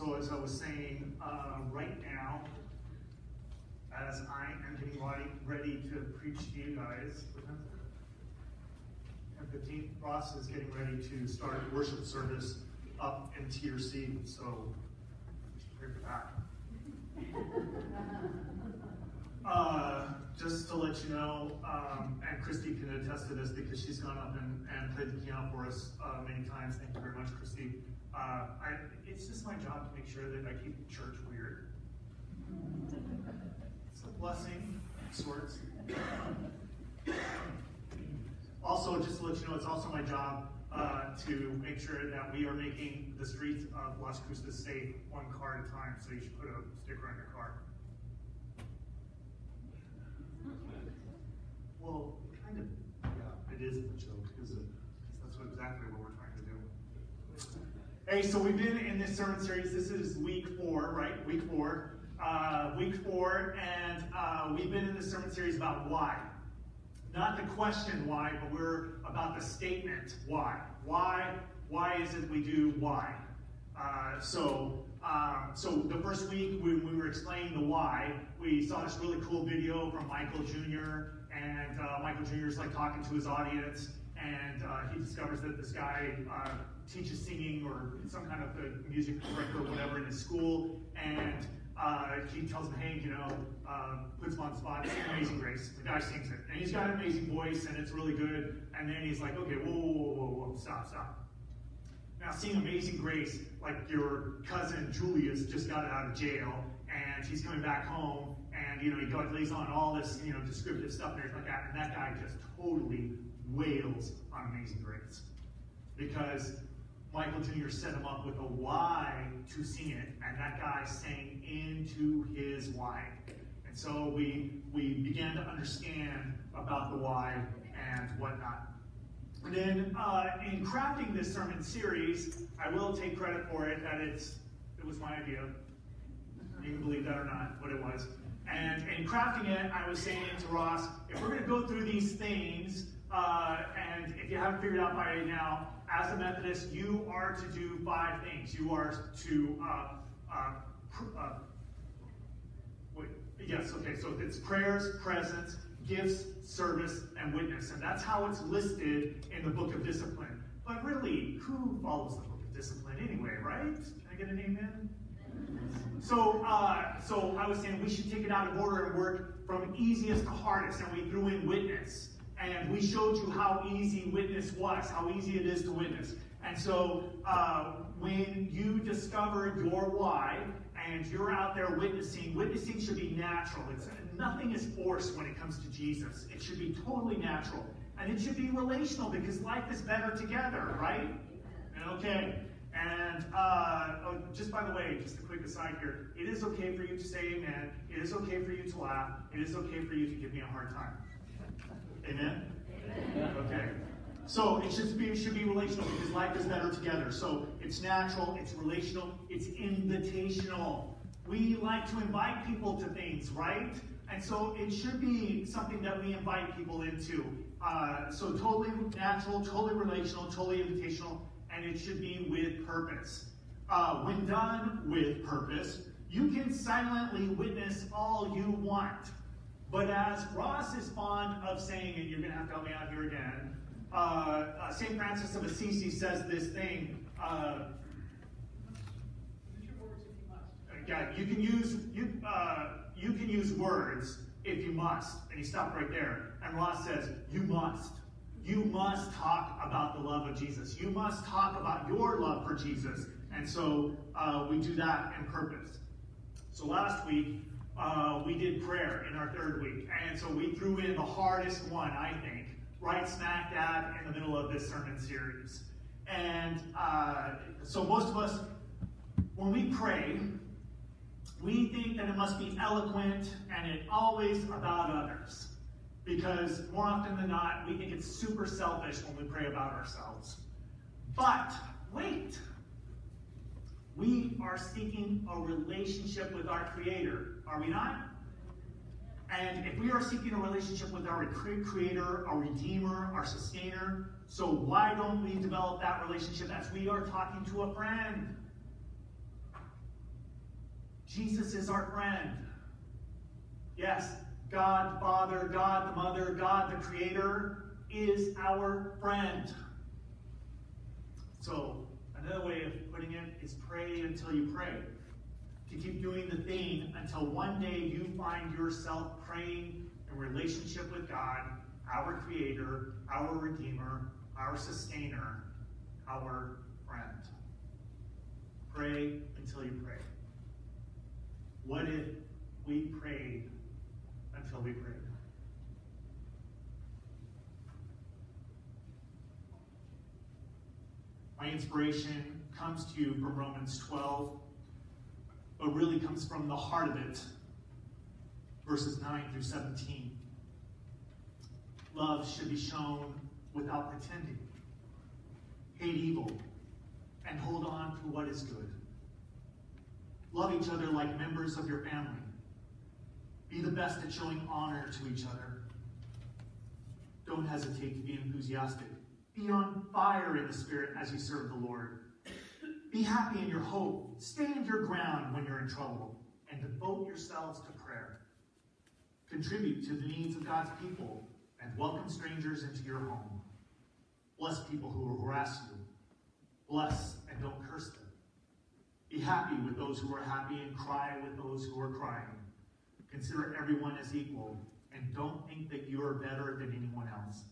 So as I was saying, uh, right now, as I am getting ready, to preach to you guys, and 15, Ross is getting ready to start worship service up in T or C, so for that. Uh, just to let you know, um, and Christy can attest to this because she's gone up and, and played the piano for us uh, many times. Thank you very much, Christy. Uh, I, it's just my job to make sure that I keep church weird. It's a blessing, of sorts. Also, just to let you know, it's also my job uh, to make sure that we are making the streets of Las Cruces safe one car at a time. So you should put a sticker on your car. Well, kind of, yeah, it is a joke, because that's what exactly what we're trying to do. Hey, so we've been in this sermon series. This is week four, right? Week four. Uh, week four, and uh, we've been in this sermon series about why. Not the question why, but we're about the statement why. Why? Why is it we do why? Uh, so, um, so the first week when we were explaining the why, we saw this really cool video from Michael Jr. And uh, Michael Jr. is like talking to his audience, and uh, he discovers that this guy uh, teaches singing or some kind of music director or whatever in his school, and uh, he tells him, hey, you know, uh, puts him on the spot, sing Amazing Grace. The guy sings it. And he's got an amazing voice, and it's really good. And then he's like, okay, whoa, whoa, whoa, whoa, stop, stop. Now, sing Amazing Grace, like your cousin Julius just got out of jail, and he's coming back home, and, you know, he goes, lays on all this, you know, descriptive stuff and everything like that, and that guy just totally wails on Amazing Grace. Because Michael Jr. set him up with a why to sing it, and that guy sang into his why. And so we we began to understand about the why and whatnot. And then uh, in crafting this sermon series, I will take credit for it that it's it was my idea. You can believe that or not, what it was. And in crafting it, I was saying to Ross, if we're going to go through these things, uh, and if you haven't figured out by now, as a Methodist, you are to do five things. You are to, uh, uh, uh, wait, yes, okay, so it's prayers, presence, gifts, service, and witness. And that's how it's listed in the book of discipline. But really, who follows the book of discipline anyway, right? Can I get an amen? So, uh, so I was saying we should take it out of order and work from easiest to hardest, and we threw in witness and we showed you how easy witness was, how easy it is to witness. And so uh, when you discover your why and you're out there witnessing, witnessing should be natural. It's, nothing is forced when it comes to Jesus. It should be totally natural. And it should be relational because life is better together, right? Okay. And uh, oh, just by the way, just a quick aside here, it is okay for you to say amen. It is okay for you to laugh. It is okay for you to give me a hard time. Amen? Amen? Okay. So it should be, should be relational because life is better together. So it's natural, it's relational, it's invitational. We like to invite people to things, right? And so it should be something that we invite people into. Uh, so totally natural, totally relational, totally invitational, and it should be with purpose. Uh, when done with purpose, you can silently witness all you want. But as Ross is fond of saying, and you're going to have to help me out here again, uh, uh, St. Francis of Assisi says this thing. Uh, you can use you uh, you can use words if you must, and he stopped right there. And Ross says, you must. You must talk about the love of Jesus. You must talk about your love for Jesus. And so uh, we do that in purpose. So last week, uh, we did prayer in our third week. And so we threw in the hardest one, I think, right smack dab in the middle of this sermon series. And uh, so most of us, when we pray, we think that it must be eloquent and it always about others. Because more often than not, we think it's super selfish when we pray about ourselves. But wait, we are seeking a relationship with our Creator, are we not? And if we are seeking a relationship with our Creator, our Redeemer, our Sustainer, so why don't we develop that relationship as we are talking to a friend? Jesus is our friend. Yes, God the Father, God the Mother, God the Creator is our friend. So, another way of putting it is pray until you pray. To keep doing the thing until one day you find yourself praying in relationship with God, our Creator, our Redeemer, our Sustainer, our friend. Pray until you pray. What if we prayed until we prayed? My inspiration comes to you from Romans 12, but really comes from the heart of it, verses 9 through 17. Love should be shown without pretending. Hate evil and hold on to what is good. Love each other like members of your family. Be the best at showing honor to each other. Don't hesitate to be enthusiastic. Be on fire in the Spirit as you serve the Lord. Be happy in your hope. Stand your ground when you're in trouble. And devote yourselves to prayer. Contribute to the needs of God's people and welcome strangers into your home. Bless people who harass you. Bless and don't curse them. Be happy with those who are happy and cry with those who are crying. Consider everyone as equal and don't think that you are better than anyone else.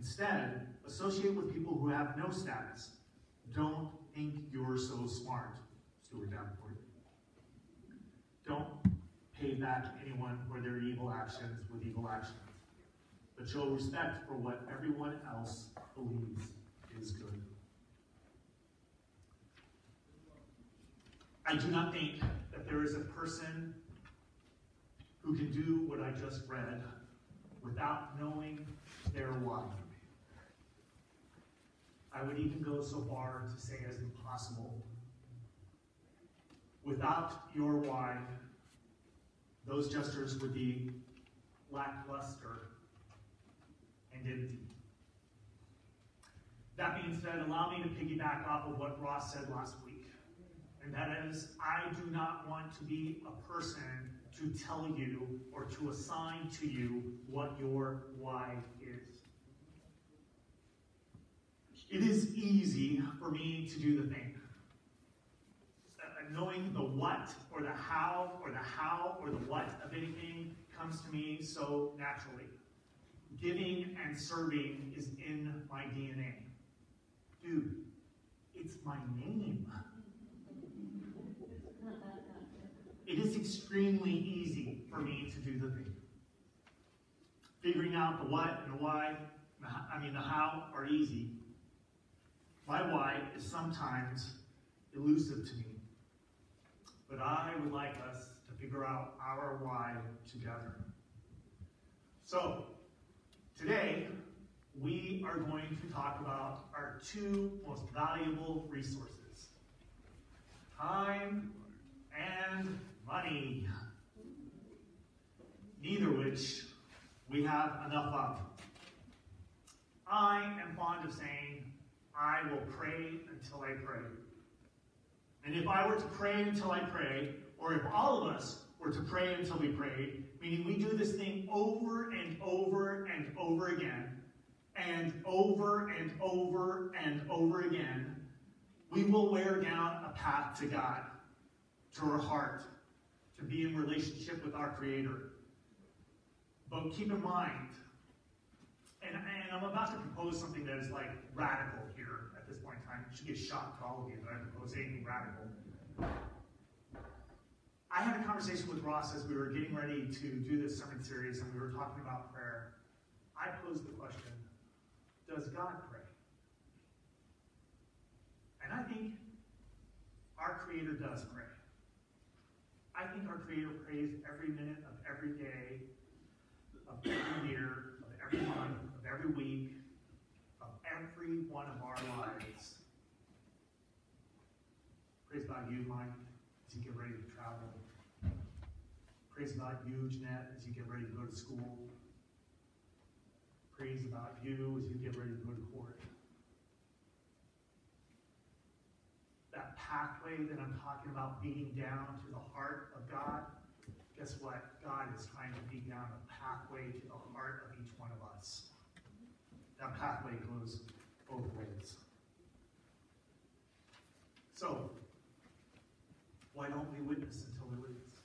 Instead, associate with people who have no status. Don't think you're so smart. Stuart Davenport. Don't pay back anyone for their evil actions with evil actions, but show respect for what everyone else believes is good. I do not think that there is a person who can do what I just read without knowing their why. I would even go so far to say as impossible. Without your why, those gestures would be lackluster and empty. That being said, allow me to piggyback off of what Ross said last week. And that is, I do not want to be a person to tell you or to assign to you what your why is. It is easy for me to do the thing. Knowing the what or the how or the how or the what of anything comes to me so naturally. Giving and serving is in my DNA. Dude, it's my name. It is extremely easy for me to do the thing. Figuring out the what and the why, I mean the how, are easy. My why is sometimes elusive to me. But I would like us to figure out our why together. So, today, we are going to talk about our two most valuable resources time and money. Neither which we have enough of. I am fond of saying, I will pray until I pray. And if I were to pray until I pray, or if all of us were to pray until we pray, meaning we do this thing over and over and over again, and over and over and over again, we will wear down a path to God, to our heart, to be in relationship with our Creator. But keep in mind, and, and I'm about to propose something that is like radical here at this point in time. It should be a to all of you that I propose anything radical. I had a conversation with Ross as we were getting ready to do this sermon series, and we were talking about prayer. I posed the question Does God pray? And I think our Creator does pray. I think our Creator prays every minute of every day, of every year, of every month, every week, of every one of our lives. Prays about you, Mike, as you get ready to travel. Prays about you, Jeanette, as you get ready to go to school. Prays about you as you get ready to go to court. That pathway that I'm talking about beating down to the heart of God, guess what? God is trying to beat down a pathway to the heart of each one of us. That pathway goes both ways. So, why don't we witness until we witness?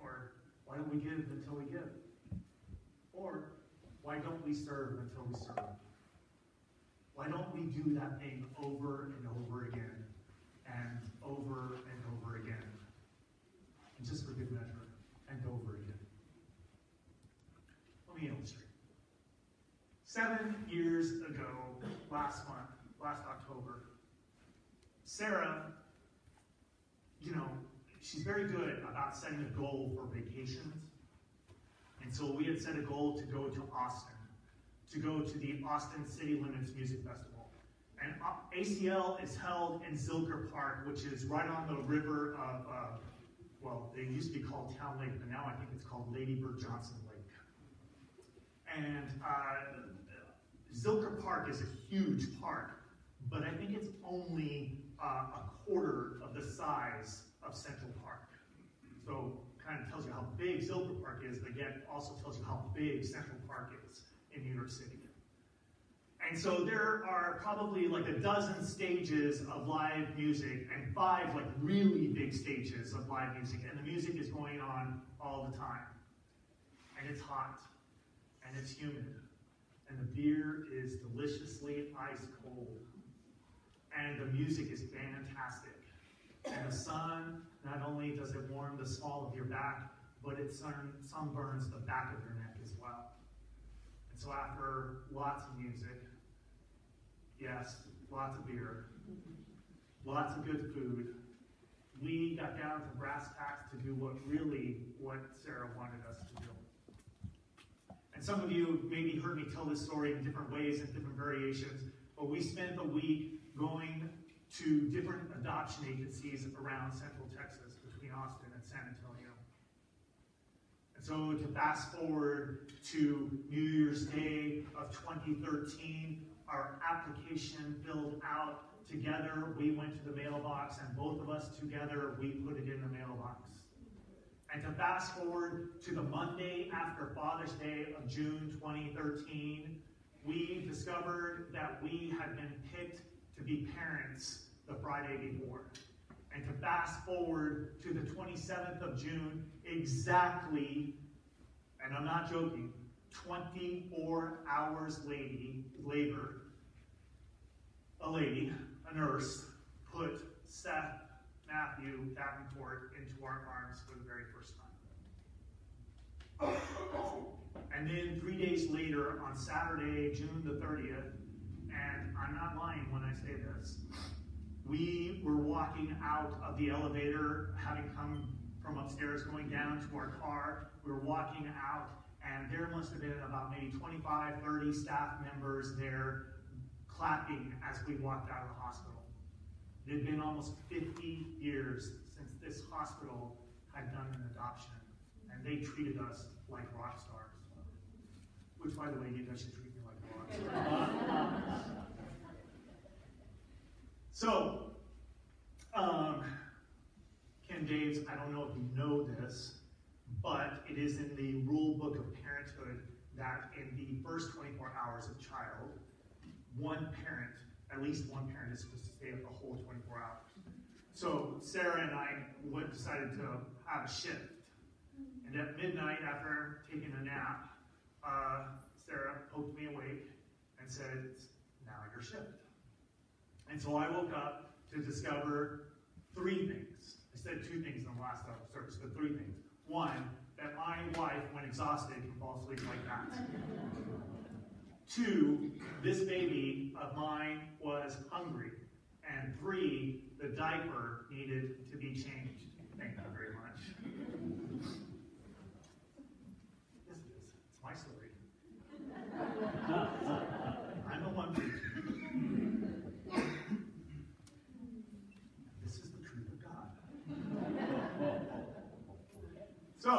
Or why don't we give until we give? Or why don't we serve until we serve? Why don't we do that thing over and over again and over and over again? And just for good measure, and over again. Let me illustrate. Seven years ago, last month, last October, Sarah, you know, she's very good about setting a goal for vacations. And so we had set a goal to go to Austin, to go to the Austin City Limits Music Festival. And ACL is held in Zilker Park, which is right on the river of, uh, well, they used to be called Town Lake, but now I think it's called Lady Bird Johnson Lake. And uh, Zilker Park is a huge park, but I think it's only uh, a quarter of the size of Central Park. So kind of tells you how big Zilker Park is, but yet also tells you how big Central Park is in New York City. And so there are probably like a dozen stages of live music and five like really big stages of live music, and the music is going on all the time. And it's hot, and it's humid, and the beer is deliciously ice cold, and the music is fantastic. And the sun, not only does it warm the small of your back, but it sun, sunburns the back of your neck as well. And so after lots of music, yes, lots of beer, lots of good food, we got down to brass tacks to do what really what Sarah wanted us to. And some of you maybe heard me tell this story in different ways and different variations, but we spent a week going to different adoption agencies around Central Texas between Austin and San Antonio. And so to fast forward to New Year's Day of 2013, our application filled out together. We went to the mailbox, and both of us together, we put it in the mailbox. And to fast forward to the Monday after Father's Day of June 2013, we discovered that we had been picked to be parents the Friday before. And to fast forward to the 27th of June, exactly, and I'm not joking, 24 hours lady, later, a lady, a nurse, put Seth Matthew Davenport into our arms for the very first time. And then three days later, on Saturday, June the 30th, and I'm not lying when I say this, we were walking out of the elevator, having come from upstairs, going down to our car. We were walking out, and there must have been about maybe 25, 30 staff members there clapping as we walked out of the hospital. It had been almost 50 years since this hospital had done an adoption, and they treated us like rock stars. Which, by the way, you guys should treat me like a rock star. so, um, Ken Daves, I don't know if you know this, but it is in the rule book of parenthood that in the first 24 hours of child, one parent, at least one parent, is supposed to stay up the whole 24 hours. So Sarah and I decided to have a shift. And at midnight, after taking a nap, uh, Sarah poked me awake and said, now your shift. And so I woke up to discover three things. I said two things in the last service, but three things. One, that my wife, when exhausted, can fall asleep like that. Two, this baby of mine was hungry. And three, the diaper needed to be changed. Thank you very much. Yes, it is. It's my story. I'm the one. This is the truth of God. So,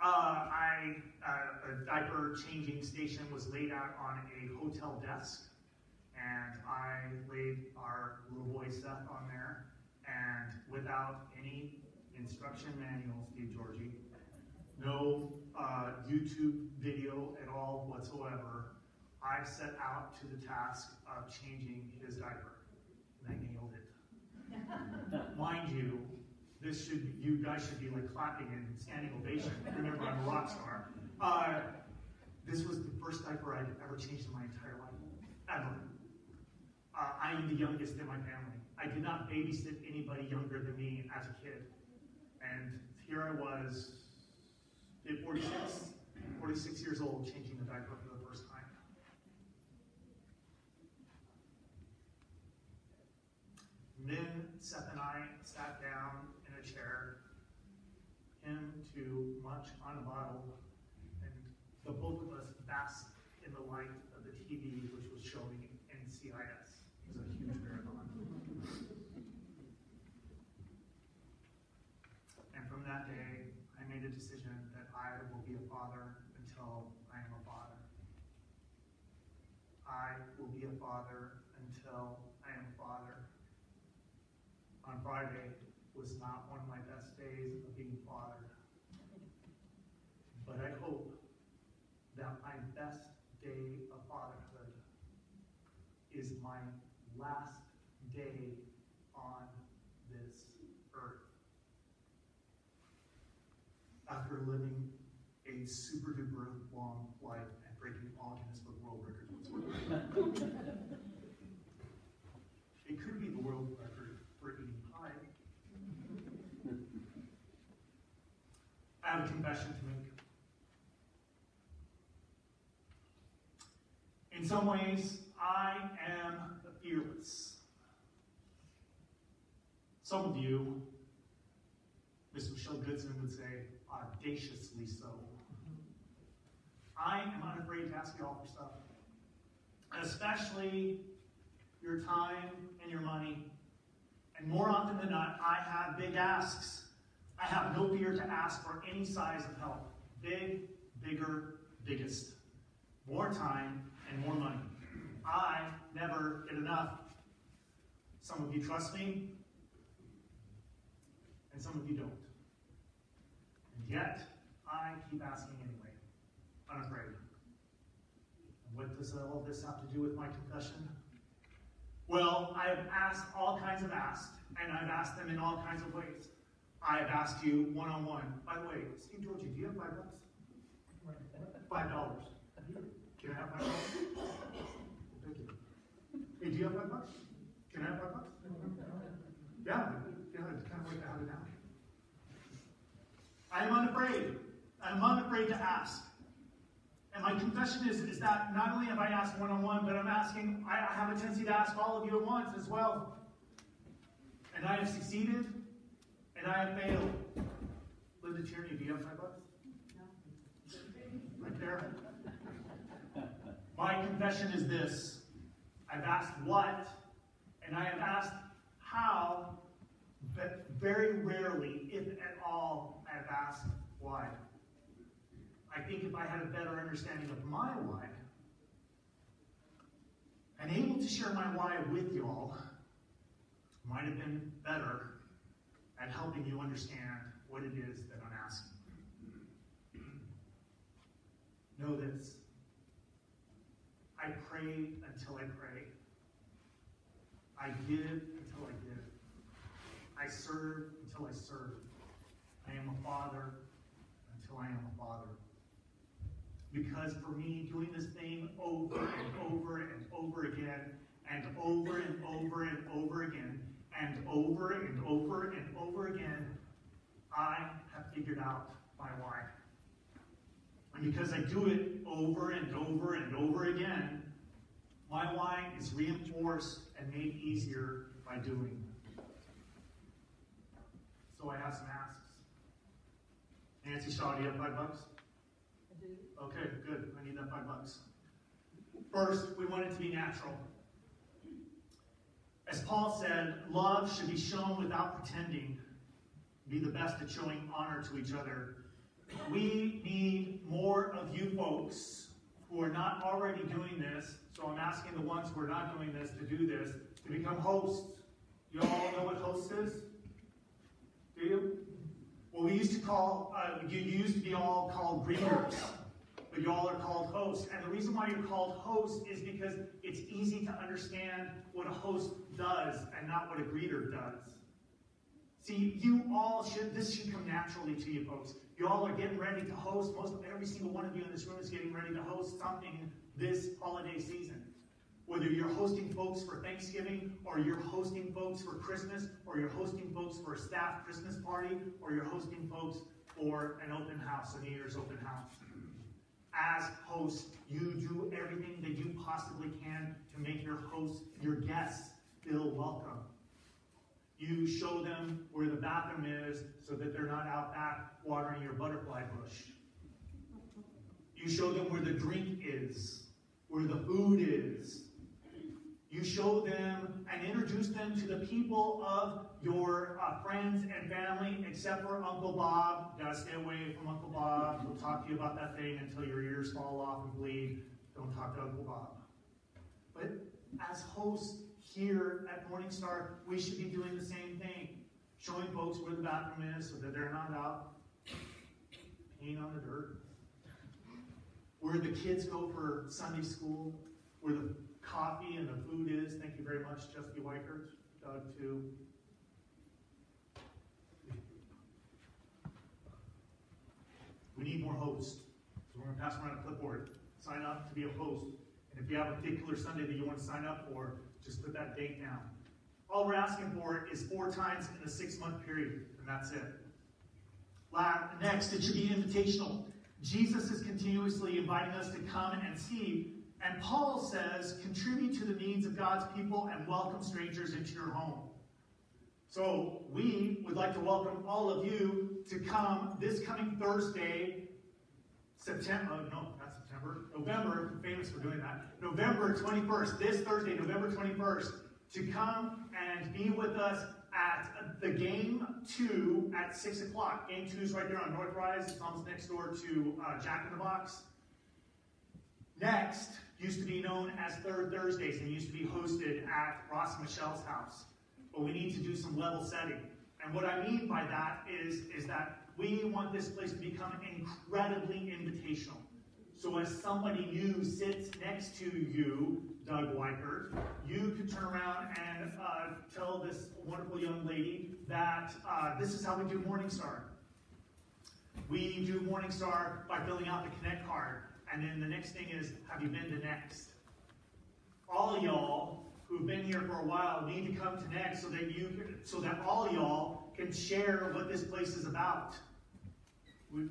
uh, I uh, a diaper changing station was laid out on a hotel desk, and I laid our little boy Seth on there, and without any instruction manual, Steve Georgie. No uh, YouTube video at all whatsoever. I set out to the task of changing his diaper, and I nailed it. Mind you, this should you guys should be like clapping and standing ovation. Remember, I'm a rock star. This was the first diaper I'd ever changed in my entire life, ever. Uh, I am the youngest in my family. I did not babysit anybody younger than me as a kid. And here I was, at 46, 46 years old, changing the diaper for the first time. And then Seth and I sat down in a chair, him to munch on a bottle, both of us basked in the light of the TV, which was showing NCIS. It was a huge marathon. And from that day, I made a decision that I will be a father until I am a father. I will be a father until I am a father. On Friday was not one of my best days of being fathered. But I hope best day of fatherhood is my last day on this earth. After living a super duper long life and breaking all Guinness Book World Records. it could be the world record for eating pie. I have a confession to make. In some ways, I am fearless. Some of you, Miss Michelle Goodson would say, audaciously so. I am unafraid to ask you all for stuff, especially your time and your money. And more often than not, I have big asks. I have no fear to ask for any size of help big, bigger, biggest. More time and more money. I never get enough. Some of you trust me, and some of you don't. And yet, I keep asking anyway, unafraid. And what does all this have to do with my confession? Well, I have asked all kinds of asks, and I've asked them in all kinds of ways. I have asked you one on one. By the way, Steve Georgie, do you have five bucks? Five dollars. Can I have five dollars? Thank you. Hey, do you have five bucks? Can I have five bucks? Yeah, yeah, it's kind of like out of now. I am unafraid. I'm unafraid to ask. And my confession is, is that not only have I asked one on one, but I'm asking, I have a tendency to ask all of you at once as well. And I have succeeded, and I have failed. Linda Tierney, do you have five bucks? No. Right there. My confession is this I've asked what, and I have asked how, but very rarely, if at all, I have asked why. I think if I had a better understanding of my why, and able to share my why with y'all, might have been better at helping you understand what it is that I'm asking. Know this. I pray until I pray. I give until I give. I serve until I serve. I am a father until I am a father. Because for me, doing this thing over and over and over again, and over and over and over again, and over and over and over again, I have figured out my why. And because I do it over and over and over again, my why is reinforced and made easier by doing. So I have some asks. Nancy Shaw, do you have five bucks? I do. Okay, good. I need that five bucks. First, we want it to be natural. As Paul said, love should be shown without pretending. Be the best at showing honor to each other. We need more of you folks who are not already doing this. So I'm asking the ones who are not doing this to do this, to become hosts. You all know what host is? Do you? Well, we used to call, uh, you used to be all called greeters, but y'all are called hosts. And the reason why you're called hosts is because it's easy to understand what a host does and not what a greeter does. See, you all should, this should come naturally to you folks. You all are getting ready to host, most every single one of you in this room is getting ready to host something this holiday season. Whether you're hosting folks for Thanksgiving, or you're hosting folks for Christmas, or you're hosting folks for a staff Christmas party, or you're hosting folks for an open house, a New Year's open house. As hosts, you do everything that you possibly can to make your hosts, your guests, feel welcome. You show them where the bathroom is so that they're not out back watering your butterfly bush. You show them where the drink is, where the food is, you show them and introduce them to the people of your uh, friends and family, except for Uncle Bob. You gotta stay away from Uncle Bob. He'll talk to you about that thing until your ears fall off and bleed. Don't talk to Uncle Bob. But as hosts here at Morningstar, we should be doing the same thing. Showing folks where the bathroom is so that they're not out peeing on the dirt. Where the kids go for Sunday school, where the coffee and the food is. Thank you very much, Jessica Weichert, Doug, too. We need more hosts. So we're going to pass around a clipboard. Sign up to be a host. And if you have a particular Sunday that you want to sign up for, just put that date down. All we're asking for is four times in a six month period, and that's it. Next, it should be invitational. Jesus is continuously inviting us to come and see and Paul says, contribute to the needs of God's people and welcome strangers into your home. So we would like to welcome all of you to come this coming Thursday, September, oh, no, not September, November, famous for doing that, November 21st, this Thursday, November 21st, to come and be with us at the game two at 6 o'clock. Game two is right there on North Rise. It's almost next door to uh, Jack in the Box. Next, used to be known as Third Thursdays and used to be hosted at Ross Michelle's house. But we need to do some level setting. And what I mean by that is, is that we want this place to become incredibly invitational. So as somebody new sits next to you, Doug Weichert, you could turn around and uh, tell this wonderful young lady that uh, this is how we do Morningstar. We do Morningstar by filling out the Connect card. And then the next thing is, have you been to Next? All y'all who've been here for a while need to come to Next so that you so that all y'all can share what this place is about.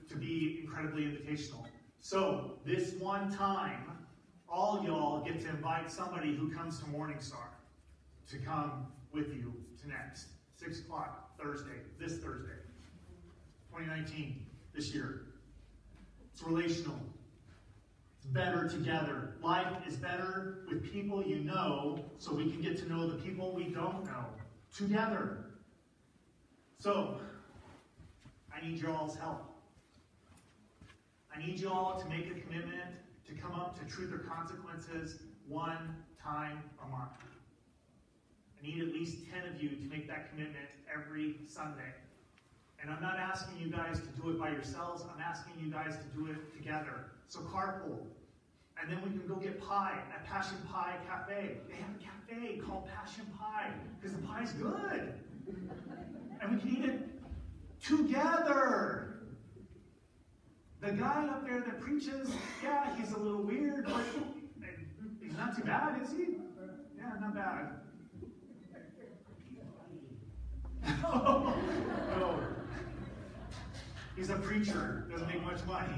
To be incredibly invitational. So this one time, all y'all get to invite somebody who comes to Morningstar to come with you to Next. Six o'clock Thursday, this Thursday, 2019, this year. It's relational It's better together. Life is better with people you know, so we can get to know the people we don't know together. So, I need y'all's help. I need you all to make a commitment to come up to Truth or Consequences one time a month. I need at least 10 of you to make that commitment every Sunday. And I'm not asking you guys to do it by yourselves, I'm asking you guys to do it together. So carpool. And then we can go get pie at Passion Pie Cafe. They have a cafe called Passion Pie because the pie's good. And we can eat it together. The guy up there that preaches, yeah, he's a little weird, but he's not too bad, is he? Yeah, not bad. no. He's a preacher, doesn't make much money.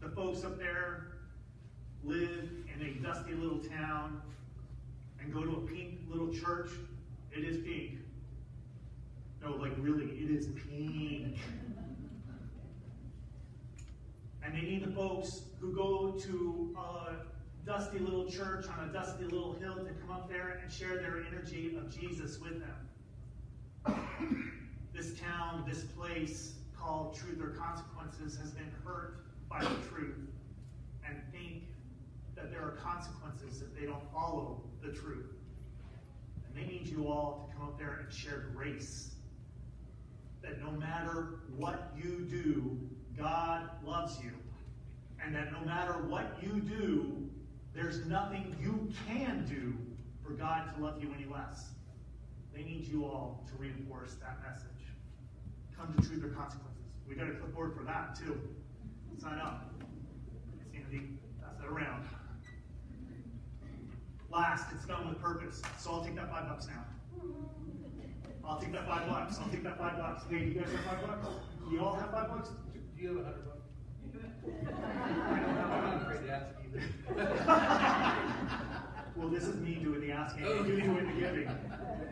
The folks up there live in a dusty little town and go to a pink little church. It is pink. No, like really, it is pink. And they need the folks who go to a dusty little church on a dusty little hill to come up there and share their energy of Jesus with them. this town, this place called Truth or Consequences has been hurt by the truth and think that there are consequences if they don't follow the truth. And they need you all to come up there and share grace. That no matter what you do, God loves you. And that no matter what you do, there's nothing you can do for God to love you any less. They need you all to reinforce that message. Come to truth or consequences. We got a clipboard for that too. Sign up. Sandy, pass that around. Last, it's done with purpose. So I'll take that five bucks now. I'll take that five bucks. I'll take that five bucks. Hey, do you guys have five bucks? Do you all have five bucks? Do you have a hundred bucks? I don't have a I'm afraid to ask either. Well, this is me doing the asking, and you doing the giving.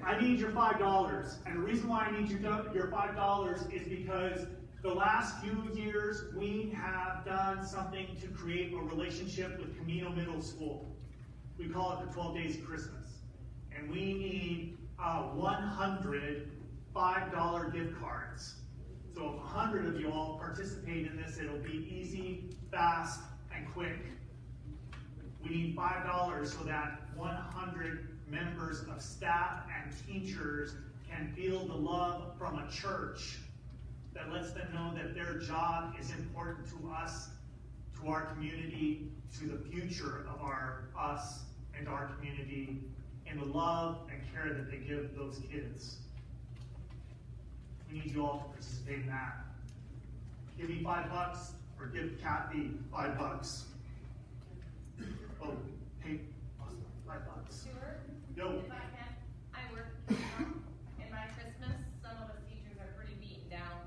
I need your five dollars, and the reason why I need you to, your five dollars is because the last few years we have done something to create a relationship with Camino Middle School. We call it the 12 Days of Christmas, and we need uh, 100 five dollar gift cards. So if 100 of you all participate in this, it'll be easy, fast, and quick. We need five dollars so that one hundred members of staff and teachers can feel the love from a church that lets them know that their job is important to us, to our community, to the future of our us and our community, and the love and care that they give those kids. We need you all to participate in that. Give me five bucks or give Kathy five bucks. Oh, hey, five bucks. Stuart, Yo, if I can, I work, um, and by Christmas, some of us teachers are pretty beaten down.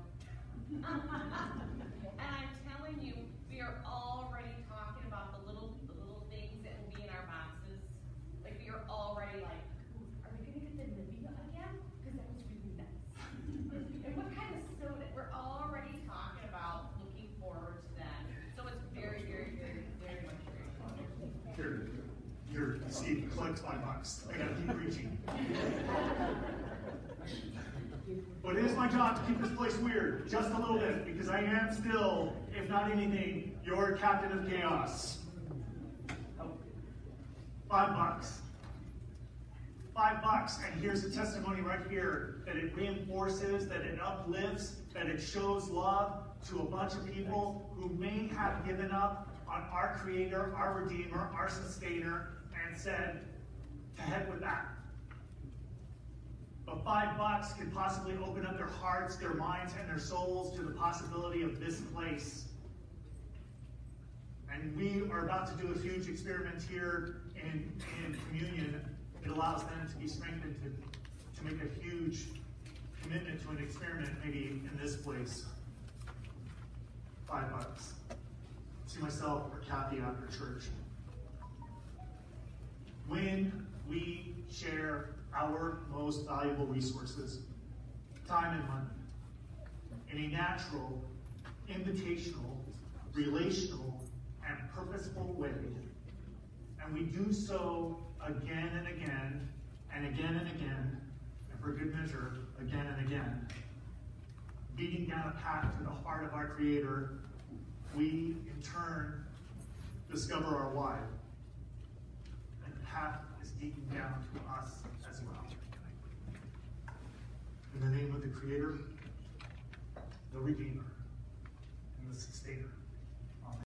And I'm telling you, we are already talking about the little, the little things that will be in our boxes. Like, we are already like, "Ooh, are we gonna get the Nivea again? Cause that was really nice. And what kind of soda, we're already talking about looking forward to that. So it's very, very, very, very much very fun. here, here, Five bucks. I gotta keep preaching. But it is my job to keep this place weird, just a little bit, because I am still, if not anything, your captain of chaos. Five bucks. Five bucks, and here's the testimony right here that it reinforces, that it uplifts, that it shows love to a bunch of people who may have given up on our Creator, our Redeemer, our Sustainer, and said, to heck with that. But five bucks could possibly open up their hearts, their minds, and their souls to the possibility of this place. And we are about to do a huge experiment here in, in communion. It allows them to be strengthened to, to make a huge commitment to an experiment, maybe in this place. Five bucks. See myself or Kathy after church. When we share our most valuable resources, time and money, in a natural, invitational, relational, and purposeful way, and we do so again and again, and again and again, and for good measure, again and again, beating down a path to the heart of our Creator, we in turn discover our why. And path down to us as well. In the name of the Creator, the Redeemer, and the Sustainer.